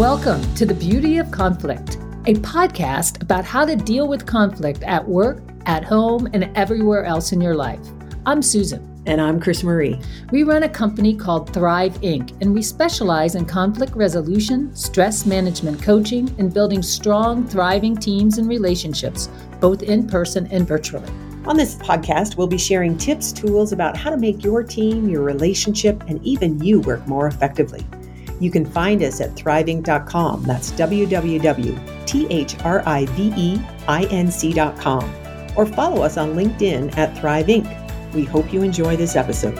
Welcome to The Beauty of Conflict, a podcast about how to deal with conflict at work, at home, and everywhere else in your life. I'm Susan. And I'm Chris Marie. We run a company called Thrive Inc., and we specialize in conflict resolution, stress management coaching, and building strong, thriving teams and relationships, both in person and virtually. On this podcast, we'll be sharing tips, tools about how to make your team, your relationship, and even you work more effectively. You can find us at thriveinc.com. That's www.thriveinc.com. Or follow us on LinkedIn at Thrive Inc. We hope you enjoy this episode.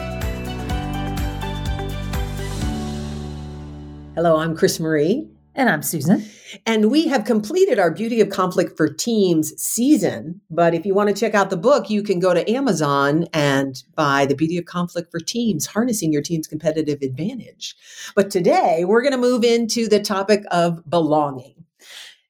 Hello, I'm Chris Marie. And I'm Susan. And we have completed our Beauty of Conflict for Teams season. But if you want to check out the book, you can go to Amazon and buy The Beauty of Conflict for Teams, Harnessing Your Team's Competitive Advantage. But today we're going to move into the topic of belonging.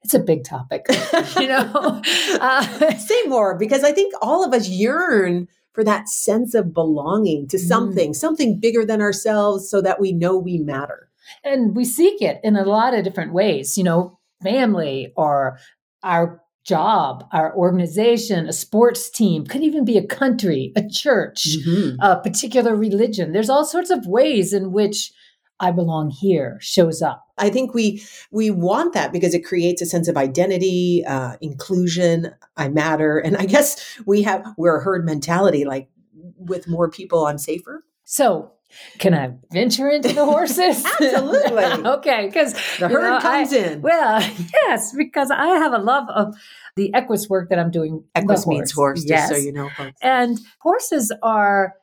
It's a big topic, you know. uh, Say more, because I think all of us yearn for that sense of belonging to something, mm. something bigger than ourselves, so that we know we matter. And we seek it in a lot of different ways, you know, family or our job, our organization, a sports team, could even be a country, a church, mm-hmm. a particular religion. There's all sorts of ways in which I belong here shows up. I think we we want that because it creates a sense of identity, uh, inclusion. I matter, and I guess we have we're a herd mentality. Like with more people, I'm safer. So can I venture into the horses? Absolutely. okay, because the herd know, comes I, in. Well, yes, because I have a love of the equus work that I'm doing. Equus means horse, yes. so you know. Folks. And horses are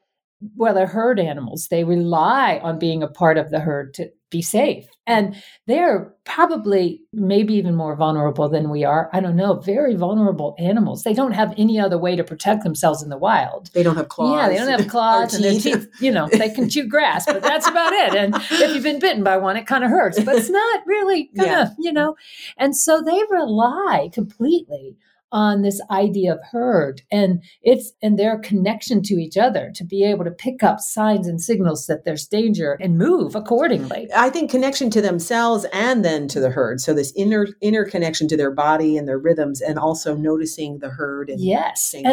well, they're herd animals. They rely on being a part of the herd to be safe. And they're probably maybe even more vulnerable than we are. I don't know, very vulnerable animals. They don't have any other way to protect themselves in the wild. They don't have claws. Yeah, they don't have claws and their teeth, you know, they can chew grass, but that's about it. And if you've been bitten by one, it kind of hurts, but it's not really kind of, yeah. you know. And so they rely completely on this idea of herd and it's and their connection to each other to be able to pick up signs and signals that there's danger and move accordingly. I think connection to themselves and then to the herd. So this inner inner connection to their body and their rhythms and also noticing the herd and yes. and,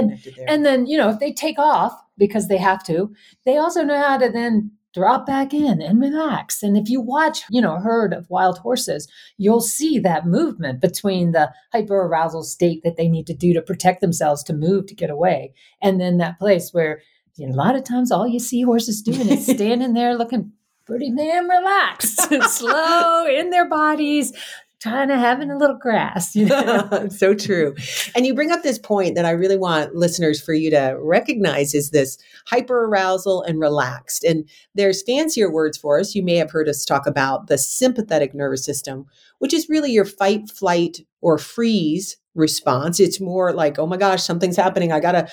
And then, you know, if they take off because they have to, they also know how to then drop back in and relax. And if you watch, you know, a herd of wild horses, you'll see that movement between the hyperarousal state that they need to do to protect themselves to move to get away, and then that place where you know, a lot of times all you see horses doing is standing there looking pretty damn relaxed, slow in their bodies, trying of having a little grass. You know? so true. And you bring up this point that I really want listeners for you to recognize is this hyper arousal and relaxed. And there's fancier words for us. You may have heard us talk about the sympathetic nervous system, which is really your fight, flight, or freeze response. It's more like, oh my gosh, something's happening. I got to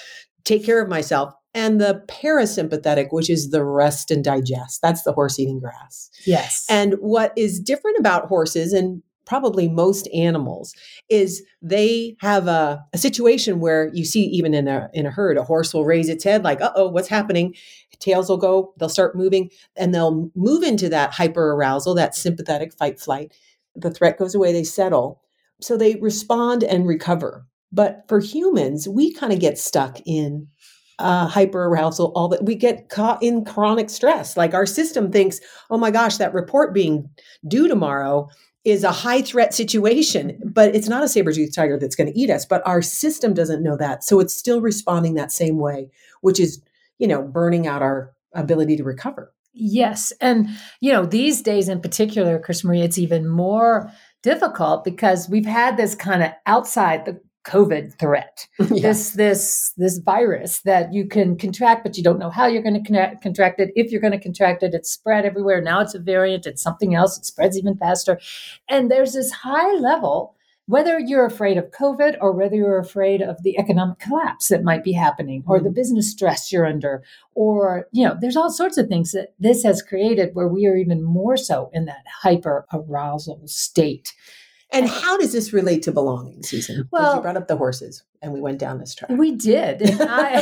take care of myself and the parasympathetic, which is the rest and digest. That's the horse eating grass. Yes. And what is different about horses, and probably most animals is they have a, a, situation where you see even in a in a herd a horse will raise its head like uh-oh what's happening? Tails will go they'll start moving and they'll move into that hyper arousal that sympathetic fight flight. The threat goes away they settle. So they respond and recover. But for humans we kind of get stuck in uh, hyper arousal, all that we get caught in chronic stress. Like our system thinks, oh my gosh, that report being due tomorrow is a high threat situation, but it's not a saber tooth tiger that's going to eat us. But our system doesn't know that. So it's still responding that same way, which is, you know, burning out our ability to recover. Yes. And, you know, these days in particular, Chris Marie, it's even more difficult because we've had this kind of outside the COVID threat. Yeah. This this this virus that you can contract, but you don't know how you're going to contract it. If you're going to contract it, it's spread everywhere. Now it's a variant. It's something else. It spreads even faster. And there's this high level. Whether you're afraid of COVID or whether you're afraid of the economic collapse that might be happening or mm-hmm. the business stress you're under, or, you know, there's all sorts of things that this has created where we are even more so in that hyper arousal state. And how does this relate to belonging, Susan? Well, you brought up the horses and we went down this track. We did. I,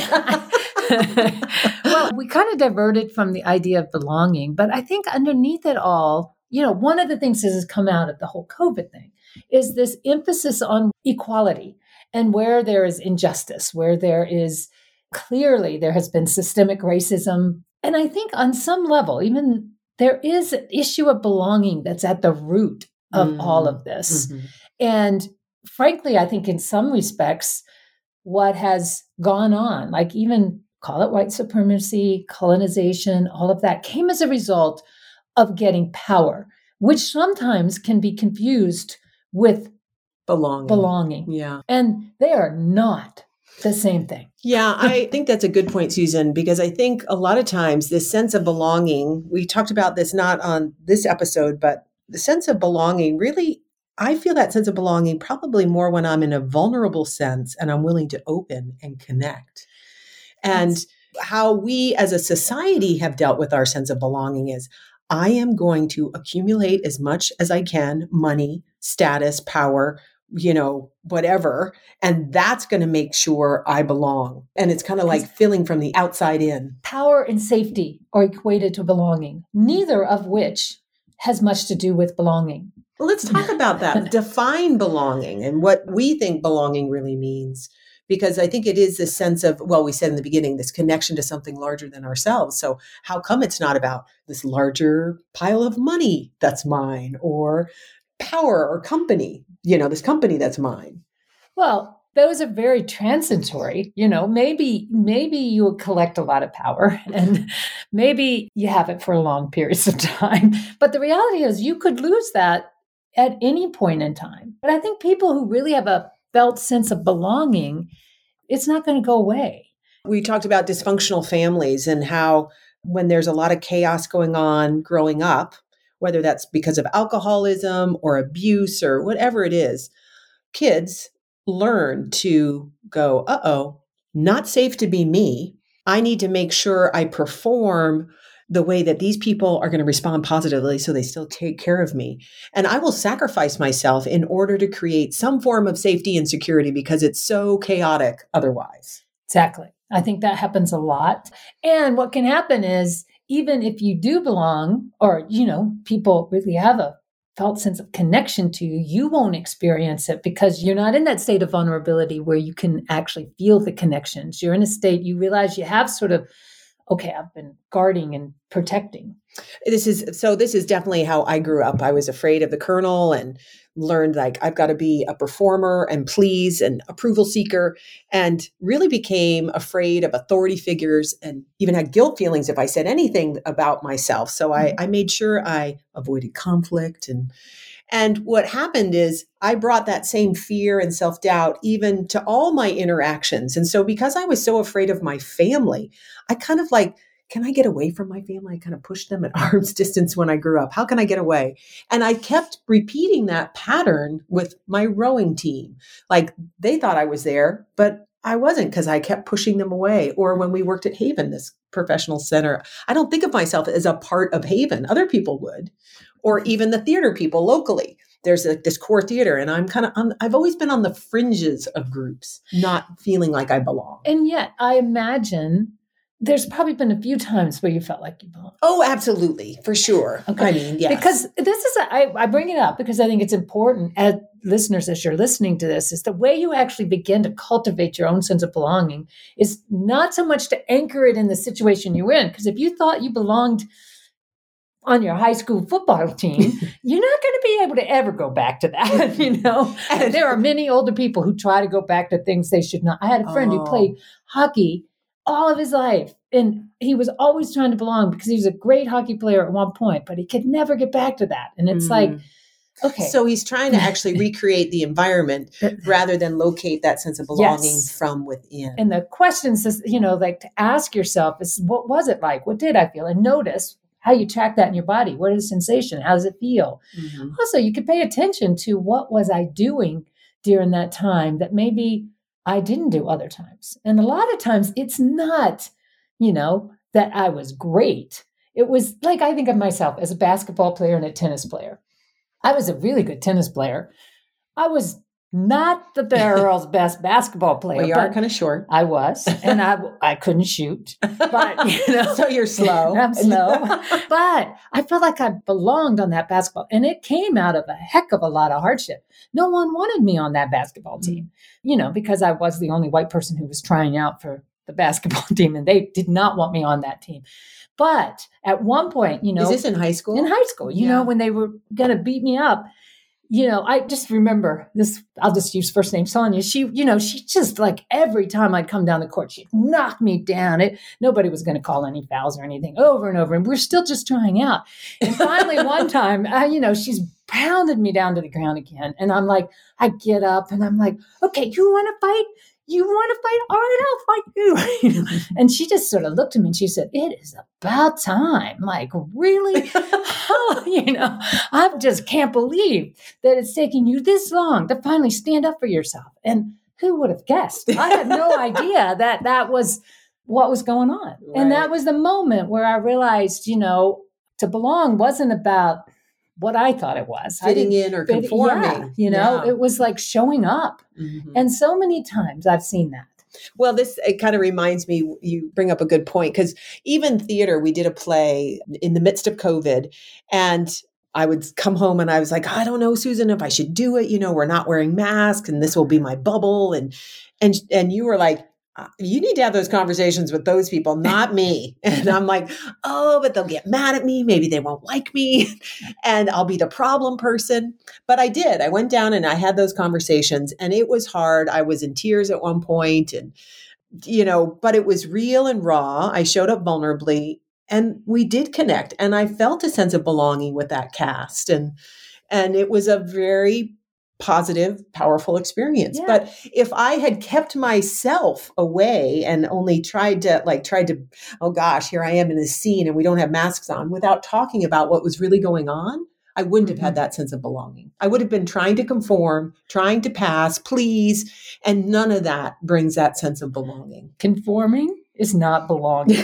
I, well, we kind of diverted from the idea of belonging, but I think underneath it all, you know, one of the things that has come out of the whole COVID thing is this emphasis on equality and where there is injustice, where there is clearly there has been systemic racism. And I think on some level, even there is an issue of belonging that's at the root of mm-hmm. all of this. Mm-hmm. And frankly, I think in some respects, what has gone on, like even call it white supremacy, colonization, all of that came as a result of getting power, which sometimes can be confused with belonging. Belonging. Yeah. And they are not the same thing. Yeah, I think that's a good point, Susan, because I think a lot of times this sense of belonging, we talked about this not on this episode, but the sense of belonging really, I feel that sense of belonging probably more when I'm in a vulnerable sense and I'm willing to open and connect. And yes. how we as a society have dealt with our sense of belonging is I am going to accumulate as much as I can money, status, power, you know, whatever. And that's going to make sure I belong. And it's kind of like filling from the outside in. Power and safety are equated to belonging, neither of which has much to do with belonging. Well, let's talk about that. Define belonging and what we think belonging really means because I think it is this sense of, well, we said in the beginning, this connection to something larger than ourselves. So, how come it's not about this larger pile of money that's mine or power or company, you know, this company that's mine? Well, those are very transitory you know maybe maybe you collect a lot of power and maybe you have it for long periods of time but the reality is you could lose that at any point in time but i think people who really have a felt sense of belonging, it's not going to go away. We talked about dysfunctional families and how when there's a lot of chaos going on growing up, whether that's because of alcoholism or abuse or whatever it is, kids learn to go, uh oh, not safe to be me. I need to make sure I perform the way that these people are going to respond positively so they still take care of me. And I will sacrifice myself in order to create some form of safety and security because it's so chaotic otherwise. Exactly. I think that happens a lot. And what can happen is even if you do belong or you know people really have a felt sense of connection to you, you won't experience it because you're not in that state of vulnerability where you can actually feel the connections. You're in a state you realize you have sort of okay, I've been guarding and protecting. This is so this is definitely how I grew up. I was afraid of the colonel and learned like I've got to be a performer and please and approval seeker and really became afraid of authority figures and even had guilt feelings if I said anything about myself. So I, mm-hmm. I made sure I avoided conflict and and what happened is I brought that same fear and self doubt even to all my interactions. And so, because I was so afraid of my family, I kind of like, can I get away from my family? I kind of pushed them at arm's distance when I grew up. How can I get away? And I kept repeating that pattern with my rowing team. Like they thought I was there, but I wasn't because I kept pushing them away. Or when we worked at Haven, this professional center, I don't think of myself as a part of Haven. Other people would or mm-hmm. even the theater people locally. There's like this core theater, and I'm kind of, I've always been on the fringes of groups, not feeling like I belong. And yet, I imagine there's probably been a few times where you felt like you belong. Oh, absolutely, for sure. Okay. I mean, yes. Because this is, a, I, I bring it up because I think it's important as listeners, as you're listening to this, is the way you actually begin to cultivate your own sense of belonging is not so much to anchor it in the situation you're in. Because if you thought you belonged on your high school football team, you're not going to be able to ever go back to that. you know, and there are many older people who try to go back to things they should not. I had a friend oh. who played hockey all of his life, and he was always trying to belong because he was a great hockey player at one point, but he could never get back to that. And it's mm. like, okay. So he's trying to actually recreate the environment rather than locate that sense of belonging yes. from within. And the questions you know, like to ask yourself is, what was it like? What did I feel? And notice how you track that in your body. What is the sensation? How does it feel? Mm-hmm. Also, you could pay attention to what was I doing during that time that maybe I didn't do other times. And a lot of times it's not, you know, that I was great. It was like I think of myself as a basketball player and a tennis player. I was a really good tennis player. I was not the world's best basketball player. Well, you are kind of short. I was, and I I couldn't shoot, but you know, so you're slow. I'm slow, but I felt like I belonged on that basketball, and it came out of a heck of a lot of hardship. No one wanted me on that basketball mm. team, you know, because I was the only white person who was trying out for the basketball team, and they did not want me on that team. But at one point, you know, is this in high school? In high school, you yeah. know, when they were going to beat me up, you know, I just remember this. I'll just use first name Sonia. She, you know, she just like every time I'd come down the court, she'd knock me down. It nobody was going to call any fouls or anything over and over, and we're still just trying out. And finally, one time, uh, you know, she's pounded me down to the ground again, and I'm like, I get up and I'm like, okay, you want to fight? You want to fight? All right, I'll fight you. and she just sort of looked at me and she said, It is about time. Like, really? oh, you know, I just can't believe that it's taking you this long to finally stand up for yourself. And who would have guessed? I had no idea that that was what was going on. Right. And that was the moment where I realized, you know, to belong wasn't about what I thought it was. Fitting in or conforming. Yeah, you know, yeah. it was like showing up. Mm-hmm. And so many times I've seen that. Well, this it kind of reminds me. You bring up a good point because even theater, we did a play in the midst of COVID, and I would come home and I was like, I don't know, Susan, if I should do it. You know, we're not wearing masks, and this will be my bubble. And and and you were like, Uh, you need to have those conversations with those people, not me. And I'm like, oh, but they'll get mad at me. Maybe they won't like me and I'll be the problem person. But I did. I went down and I had those conversations and it was hard. I was in tears at one point and, you know, but it was real and raw. I showed up vulnerably and we did connect and I felt a sense of belonging with that cast. And, and it was a very positive, powerful experience. Yeah. But if I had kept myself away and only tried to like tried to, oh gosh, here I am in this scene and we don't have masks on without talking about what was really going on, I wouldn't have had mm-hmm. that sense of belonging. I would have been trying to conform, trying to pass, please, and none of that brings that sense of belonging. Conforming is not belonging.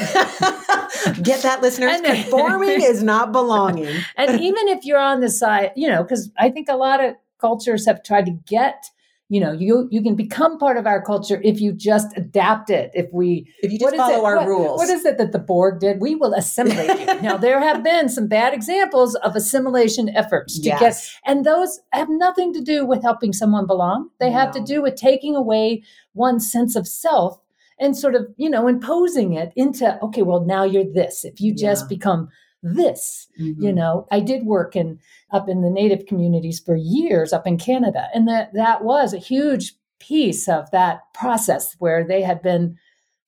Get that, listeners? Conforming is not belonging. and even if you're on the side, you know, because I think a lot of cultures have tried to get you know you you can become part of our culture if you just adapt it if we if you just follow our what, rules. what is it that the borg did? We will assimilate you. Now there have been some bad examples of assimilation efforts to yes. get and those have nothing to do with helping someone belong. They have to do with taking away one's sense of self and sort of you know imposing it into okay well now you're this. If you just yeah. become this mm-hmm. you know i did work in up in the native communities for years up in canada and that that was a huge piece of that process where they had been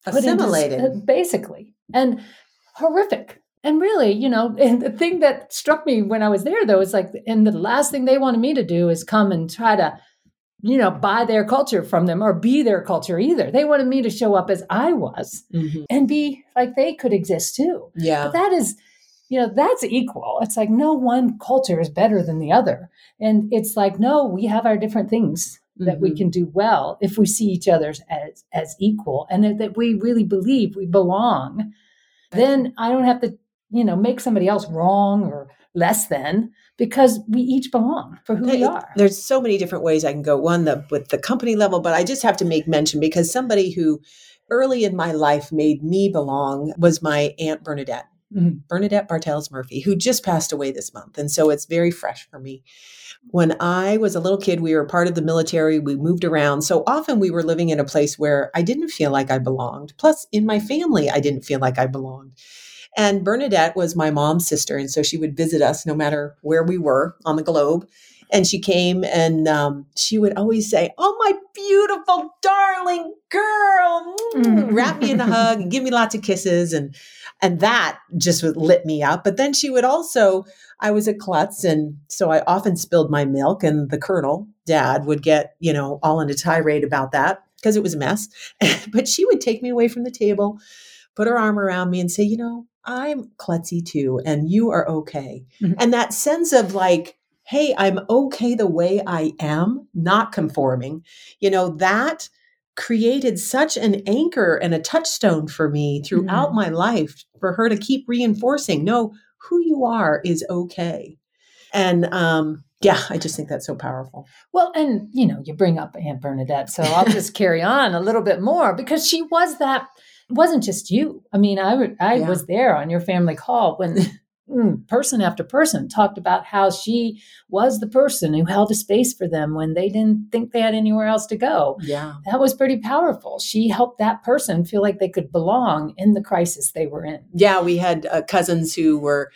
assimilated into, uh, basically and horrific and really you know and the thing that struck me when i was there though is like and the last thing they wanted me to do is come and try to you know, buy their culture from them or be their culture either. They wanted me to show up as I was mm-hmm. and be like they could exist too. Yeah. But that is you know, that's equal. It's like no one culture is better than the other. And it's like, no, we have our different things that mm-hmm. we can do well if we see each other as as equal and that we really believe we belong. Then I don't have to, you know, make somebody else wrong or less than because we each belong for who we are. There's so many different ways I can go. One the with the company level, but I just have to make mention because somebody who early in my life made me belong was my aunt Bernadette. Mm-hmm. Bernadette Bartels Murphy, who just passed away this month. And so it's very fresh for me. When I was a little kid, we were part of the military. We moved around. So often we were living in a place where I didn't feel like I belonged. Plus, in my family, I didn't feel like I belonged. And Bernadette was my mom's sister. And so she would visit us no matter where we were on the globe. And she came and um, she would always say, Oh, my beautiful, darling girl, mm, wrap me in a hug and give me lots of kisses. And and that just lit me up. But then she would also, I was a klutz. And so I often spilled my milk, and the colonel, dad, would get, you know, all in a tirade about that because it was a mess. but she would take me away from the table, put her arm around me, and say, you know, I'm klutzy too, and you are okay. Mm-hmm. And that sense of like, hey, I'm okay the way I am, not conforming, you know, that created such an anchor and a touchstone for me throughout mm-hmm. my life for her to keep reinforcing no who you are is okay and um Yeah, I just think that's so powerful. Well, and you know, you bring up Aunt Bernadette, so I'll just carry on a little bit more because she was that. It wasn't just you. I mean, I I Yeah. was there on your family call when mm, person after person talked about how she was the person who held a space for them when they didn't think they had anywhere else to go. Yeah. That was pretty powerful. She helped that person feel like they could belong in the crisis they were in. Yeah, we had uh, cousins who were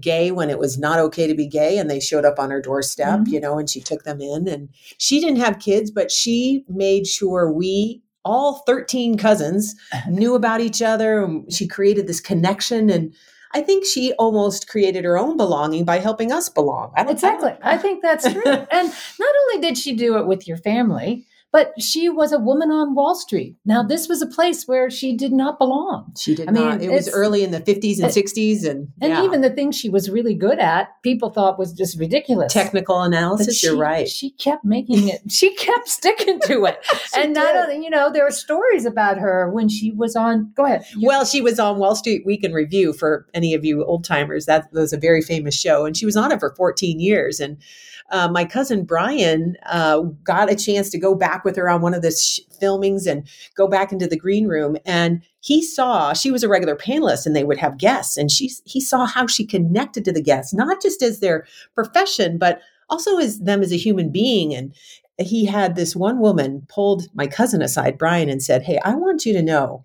gay when it was not okay to be gay and they showed up on her doorstep, Mhm. you know, and she took them in and she didn't have kids, but she made sure we all 13 cousins knew about each other. and She created this connection and I think she almost created her own belonging by helping us belong. I Exactly. I think that's true. and not only did she do it with your family, but she was a woman on Wall Street. Now, this was a place where she did not belong. She did I mean, not. It was early in the 50s and it- 60s and, And yeah. even the things she was really good at, people thought was just ridiculous. technical analysis. she, You're right. She kept making it. She kept sticking to it. And not did. only, you know, there are stories about her when she was on. Go ahead. You- Well, she was on Wall Street Week in Review for any of you old timers. That was a very famous show, and she was on it for 14 years. And uh, my cousin Brian uh, got a chance to go back with her on one of the sh- filmings and go back into the green room. And he saw she was a regular panelist, and they would have guests, and she he saw how she connected to the guests, not just as their profession, but also as them as a human being. And he had this one woman pulled my cousin aside, Brian, and said, "Hey, I want you to know."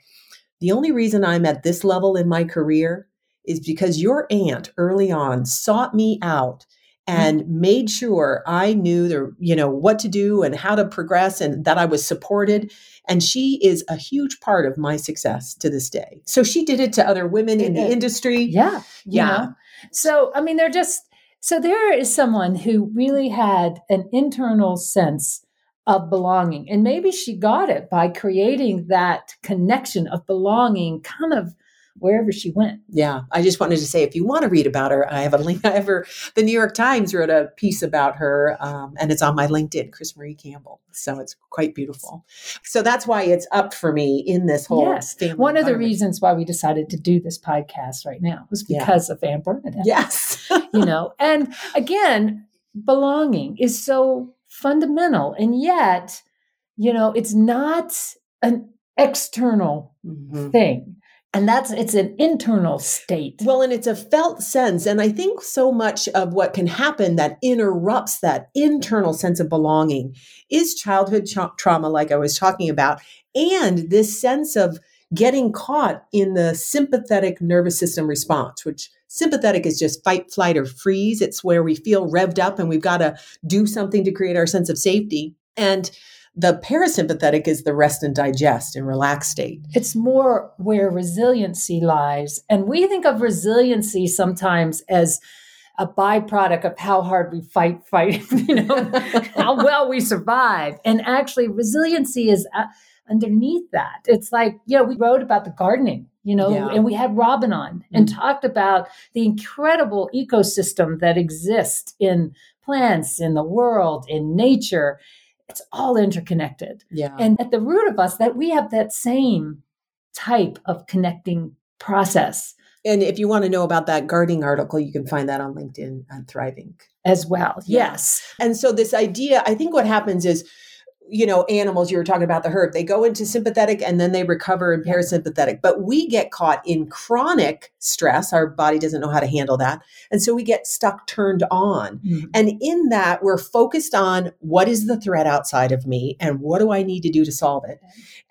The only reason I'm at this level in my career is because your aunt early on sought me out Mm-hmm. and made sure I knew the you know what to do and how to progress and that I was supported and she is a huge part of my success to this day. So she did it to other women in the industry. Yeah. you Yeah. know? So, I mean, they're just, so there is someone who really had an internal sense of belonging. And maybe she got it by creating that connection of belonging kind of wherever she went. Yeah, I just wanted to say if you want to read about her, I have a link. I have her. The New York Times wrote a piece about her, um, and it's on my LinkedIn, Chris Marie Campbell. So it's quite beautiful. So that's why it's up for me in this whole Yes. One of the reasons why we decided to do this podcast right now was Yeah. because of Aunt Bernadette. Yes. you know and again belonging is so fundamental and yet you know it's not an external Mhm. thing and that's it's an internal state Well, and it's a felt sense. And I think so much of what can happen that interrupts that internal sense of belonging is childhood tra- trauma, like I was talking about, and this sense of getting caught in the sympathetic nervous system response, which sympathetic is just fight, flight, or freeze. It's where we feel revved up and we've got to do something to create our sense of safety. And the parasympathetic is the rest and digest and relax state. it's more where resiliency lies and we think of resiliency sometimes as a byproduct of how hard we fight fight you know how well we survive and actually resiliency is uh, underneath that it's like you know we wrote about the gardening you know Yeah. and we had robin on and Mhm. talked about the incredible ecosystem that exists in plants in the world in nature it's all interconnected Yeah. and at the root of us that we have that same type of connecting process And if you want to know about that gardening article, you can find that on LinkedIn at Thrive Inc. as well Yeah. yes And so this idea, I think what happens is, you know, animals, you were talking about the herd, they go into sympathetic and then they recover in parasympathetic. But we get caught in chronic stress. Our body doesn't know how to handle that. And so we get stuck turned on. Mm-hmm. And in that, we're focused on what is the threat outside of me and what do I need to do to solve it?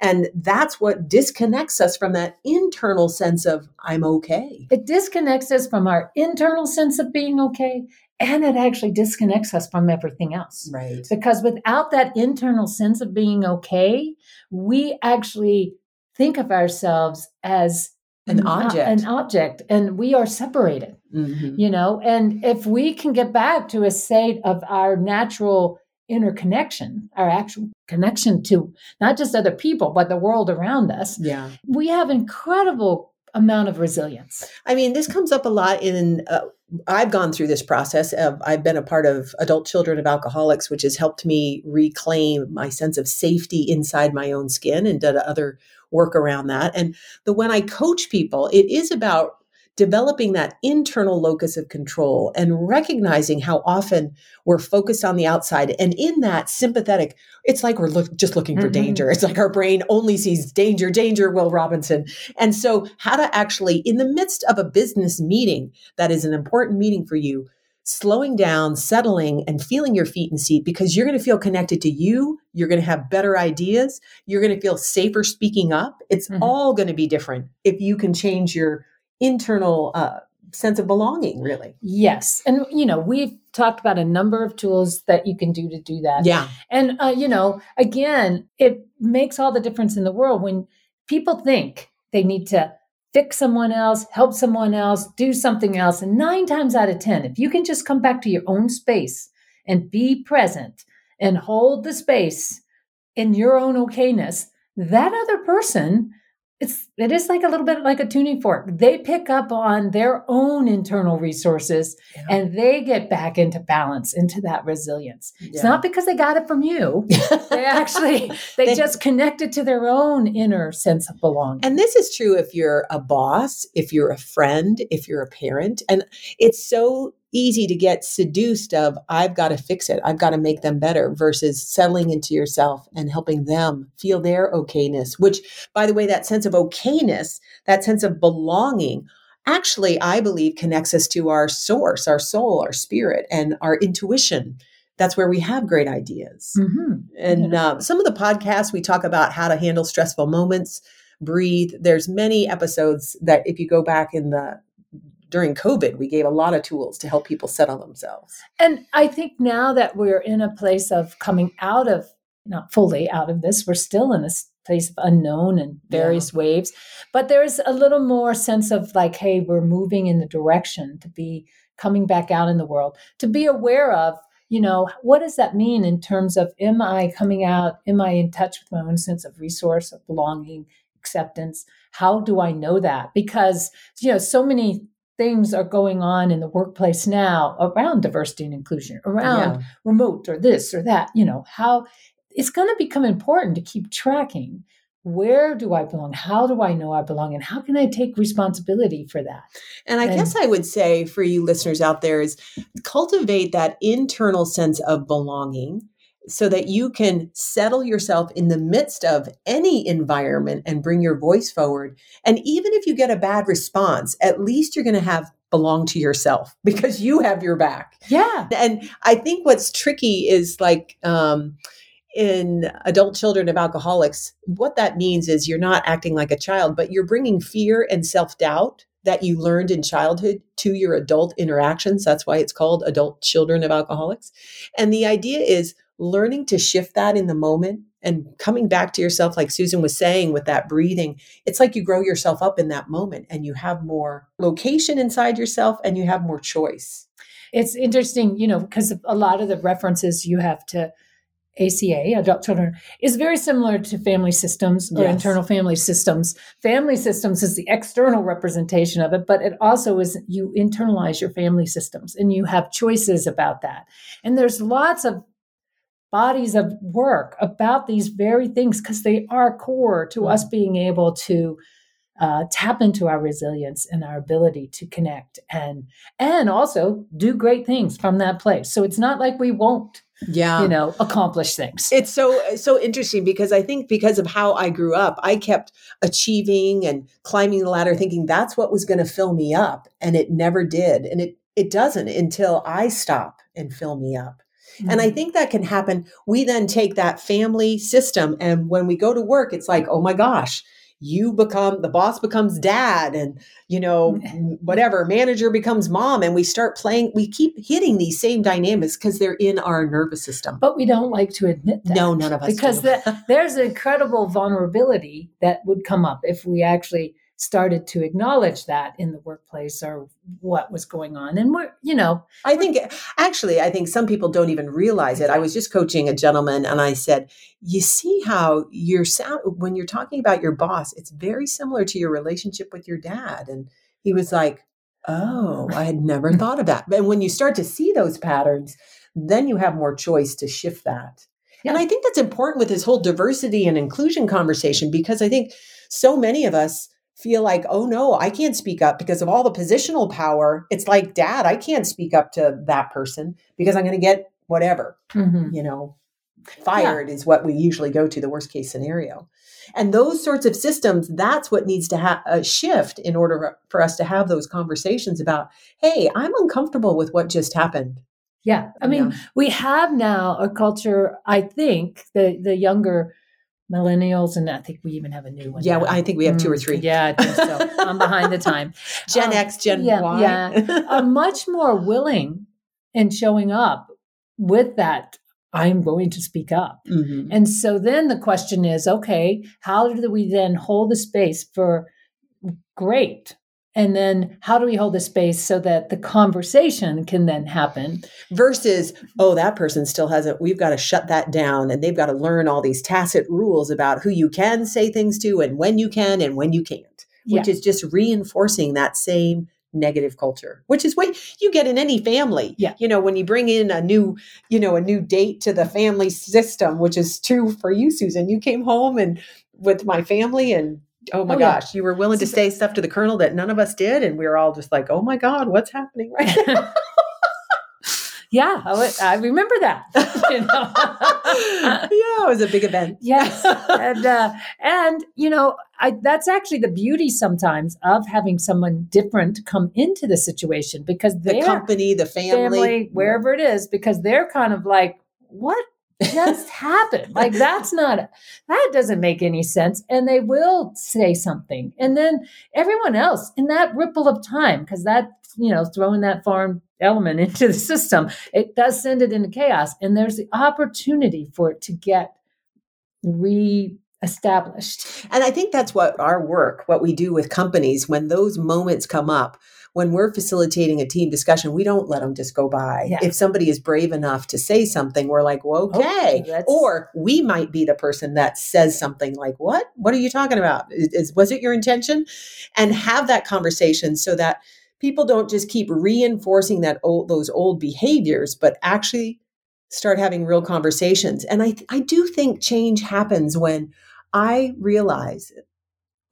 And that's what disconnects us from that internal sense of I'm okay. it disconnects us from our internal sense of being okay and it actually disconnects us from everything else Right. because without that internal sense of being okay we actually think of ourselves as An object. an object and we are separated Mhm. you know and if we can get back to a state of our natural interconnection our actual connection to not just other people but the world around us Yeah. we have incredible amount of resilience I mean, this comes up a lot in. Uh, I've gone through this process. Of, I've been a part of Adult Children of Alcoholics, which has helped me reclaim my sense of safety inside my own skin and did other work around that. And the when I coach people, it is about developing that internal locus of control and recognizing how often we're focused on the outside. And in that sympathetic, it's like we're look, just looking for mm-hmm. danger. It's like our brain only sees danger, danger, Will Robinson. And so, how to actually, in the midst of a business meeting that is an important meeting for you, slowing down, settling, and feeling your feet in seat because you're going to feel connected to you. You're going to have better ideas. You're going to feel safer speaking up. It's mm-hmm. all going to be different if you can change your internal uh, sense of belonging, really. Yes. And, you know, we've talked about a number of tools that you can do to do that. Yeah. And, uh, you know, again, it makes all the difference in the world when people think they need to fix someone else, help someone else, do something else. And nine times out of 10, if you can just come back to your own space and be present and hold the space in your own okayness, that other person it's it is like a little bit like a tuning fork. They pick up on their own internal resources yeah. and they get back into balance, into that resilience. Yeah. It's not because they got it from you. they actually they, they just connected to their own inner sense of belonging. And this is true if you're a boss, if you're a friend, if you're a parent. And it's so easy to get seduced of i've got to fix it i've got to make them better versus settling into yourself and helping them feel their okayness which by the way that sense of okayness that sense of belonging actually i believe connects us to our source our soul our spirit and our intuition that's where we have great ideas mm-hmm. and yeah. uh, some of the podcasts we talk about how to handle stressful moments breathe there's many episodes that if you go back in the during COVID, we gave a lot of tools to help people settle themselves. And I think now that we're in a place of coming out of, not fully out of this, we're still in this place of unknown and various yeah. waves, but there's a little more sense of like, hey, we're moving in the direction to be coming back out in the world, to be aware of you know, what does that mean in terms of am I coming out? Am I in touch with my own sense of resource, of belonging, acceptance? How do I know that? Because, you know, so many things are going on in the workplace now around diversity and inclusion, around yeah. remote or this or that, you know, how it's going to become important to keep tracking where do I belong? How do I know I belong? And how can I take responsibility for that? And I and, guess I would say for you listeners out there is cultivate that internal sense of belonging so that you can settle yourself in the midst of any environment and bring your voice forward. And even if you get a bad response, at least you're going to have belong to yourself because you have your back. Yeah. And I think what's tricky is like, um, in adult children of alcoholics, what that means is you're not acting like a child, but you're bringing fear and self doubt that you learned in childhood to your adult interactions. That's why it's called adult children of alcoholics. And the idea is learning to shift that in the moment and coming back to yourself, like Susan was saying with that breathing, it's like you grow yourself up in that moment and you have more location inside yourself and you have more choice. It's interesting, you know, because a lot of the references you have to ACA, adult children, is very similar to family systems or yes. internal family systems. Family systems is the external representation of it, but it also is you internalize your family systems and you have choices about that. And there's lots of bodies of work about these very things because they are core to us being able to uh, tap into our resilience and our ability to connect and and also do great things from that place so it's not like we won't yeah you know accomplish things it's so so interesting because i think because of how i grew up i kept achieving and climbing the ladder thinking that's what was going to fill me up and it never did and it it doesn't until i stop and fill me up Mm-hmm. And I mm-hmm. think that can happen. We then take that family system, and when we go to work, it's like, oh my gosh, you become the boss becomes dad and you know whatever manager becomes mom and we start playing we keep hitting these same dynamics because they're in our nervous system. But we don't like to admit that. No none of us because the, there's incredible vulnerability that would come up if we actually started to acknowledge that in the workplace or what was going on. And we're you know i think actually i think some people don't even realize it. I was just coaching a gentleman and i said you see how your sound when you're talking about your boss it's very similar to your relationship with your dad. And he was like oh i had never thought of that. And when you start to see those patterns then you have more choice to shift that. Yeah. and i think that's important with this whole diversity and inclusion conversation because i think so many of us feel like, oh no, I can't speak up because of all the positional power. It's like, dad, I can't speak up to that person because I'm going to get whatever, Mhm. you know, fired is what we usually go to, the worst case scenario. And those sorts of systems, that's what needs to ha- uh, shift in order for us to have those conversations about, hey, I'm uncomfortable with what just happened. Yeah. I mean, Yeah. we have now a culture, I think, the the younger millennials, and I think we even have a new one. Yeah, now. I think we have two or Mm, three. Yeah, I think so. I'm behind the time. Gen Um, X, Gen yeah, Y. yeah. Are much more willing in showing up with that. I'm going to speak up. Mhm. And so then the question is okay, how do we then hold the space for great? And then how do we hold the space so that the conversation can then happen? Versus, oh, that person still hasn't, we've got to shut that down and they've got to learn all these tacit rules about who you can say things to and when you can and when you can't, which Yeah. is just reinforcing that same negative culture, which is what you get in any family. Yeah. You know, when you bring in a new, you know, a new date to the family system, which is true for you, Susan. You came home and with my family and oh my Oh, yeah. gosh, you were willing to say stuff to the colonel that none of us did. And we were all just like, oh my God, what's happening right now? yeah, I, would- I remember that. you know? yeah, it was a big event. yes, and uh, and you know, I that's actually the beauty sometimes of having someone different come into the situation because the company, the family, family, wherever it is, because they're kind of like, what just happened? Like that's not that doesn't make any sense, and they will say something, and then everyone else in that ripple of time, because that you know throwing that foreign element into the system, it does send it into chaos, and there's the opportunity for it to get re-established. And I think that's what our work, what we do with companies, when those moments come up, when we're facilitating a team discussion, we don't let them just go by. Yeah. If somebody is brave enough to say something, we're like, well, oh, okay. that's- or we might be the person that says something like, what? What are you talking about? Is- was it your intention? And have that conversation so that people don't just keep reinforcing that old, those old behaviors, but actually start having real conversations. And I, I do think change happens when I realize,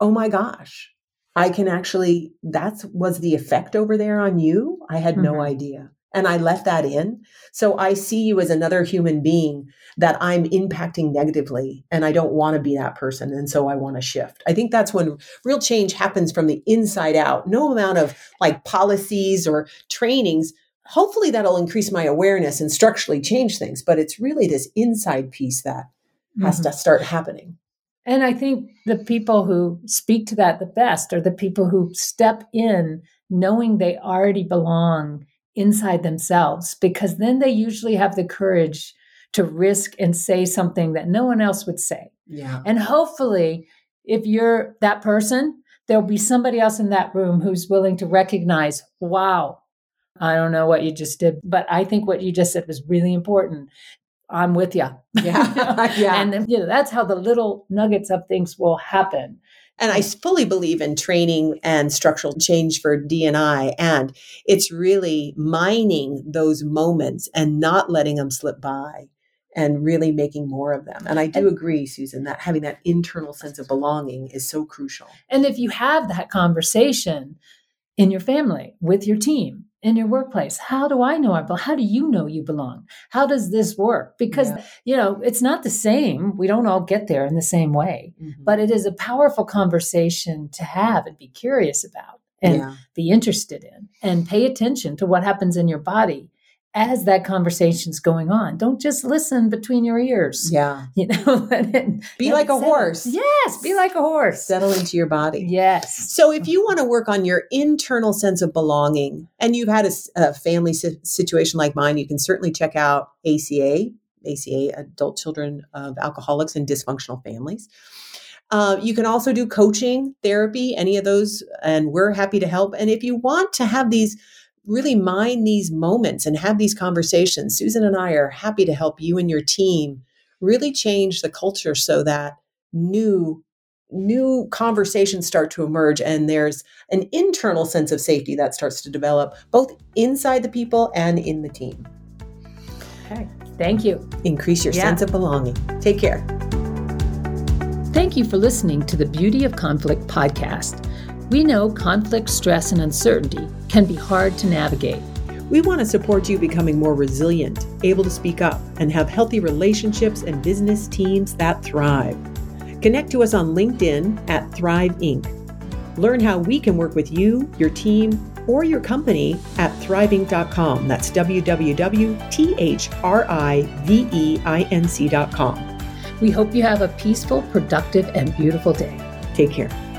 oh my gosh, I can actually, that was the effect over there on you. I had no Mhm. idea. And I let that in. So I see you as another human being that I'm impacting negatively. And I don't want to be that person. And so I want to shift. I think that's when real change happens from the inside out. No amount of like policies or trainings. Hopefully that'll increase my awareness and structurally change things. But it's really this inside piece that has Mhm. to start happening. And I think the people who speak to that the best are the people who step in knowing they already belong inside themselves, because then they usually have the courage to risk and say something that no one else would say. Yeah. And hopefully, if you're that person, there'll be somebody else in that room who's willing to recognize, wow, I don't know what you just did, but I think what you just said was really important. I'm with you. Yeah. yeah. And you know, that's how the little nuggets of things will happen. And I fully believe in training and structural change for DNI. And it's really mining those moments and not letting them slip by and really making more of them. And I do And- agree, Susan, that having that internal sense of belonging is so crucial. And if you have that conversation in your family, with your team, in your workplace, how do I know I belong? How do you know you belong? How does this work? Because, Yeah. you know, it's not the same. We don't all get there in the same way, mm-hmm. but it is a powerful conversation to have and be curious about and yeah. be interested in and pay attention to what happens in your body as that conversation's going on. Don't just listen between your ears. Yeah. You know, let it- Be like a settle. horse. Yes, be like a horse. Settle into your body. Yes. So, if you want to work on your internal sense of belonging, and you've had a family si- situation like mine, you can certainly check out ACA, ACA, Adult Children of Alcoholics and Dysfunctional Families. Uh, you can also do coaching, therapy, any of those, and we're happy to help. And if you want to have these, really mine these moments and have these conversations, Susan and I are happy to help you and your team really change the culture so that new new conversations start to emerge and there's an internal sense of safety that starts to develop both inside the people and in the team. Okay. Thank you. Increase your Yeah. sense of belonging. Take care. Thank you for listening to the Beauty of Conflict podcast. We know conflict, stress, and uncertainty can be hard to navigate. We want to support you becoming more resilient, able to speak up, and have healthy relationships and business teams that thrive. Connect to us on LinkedIn at Thrive Inc. Learn how we can work with you, your team, or your company at thriveinc.com. That's www.thriveinc.com. We hope you have a peaceful, productive, and beautiful day. Take care.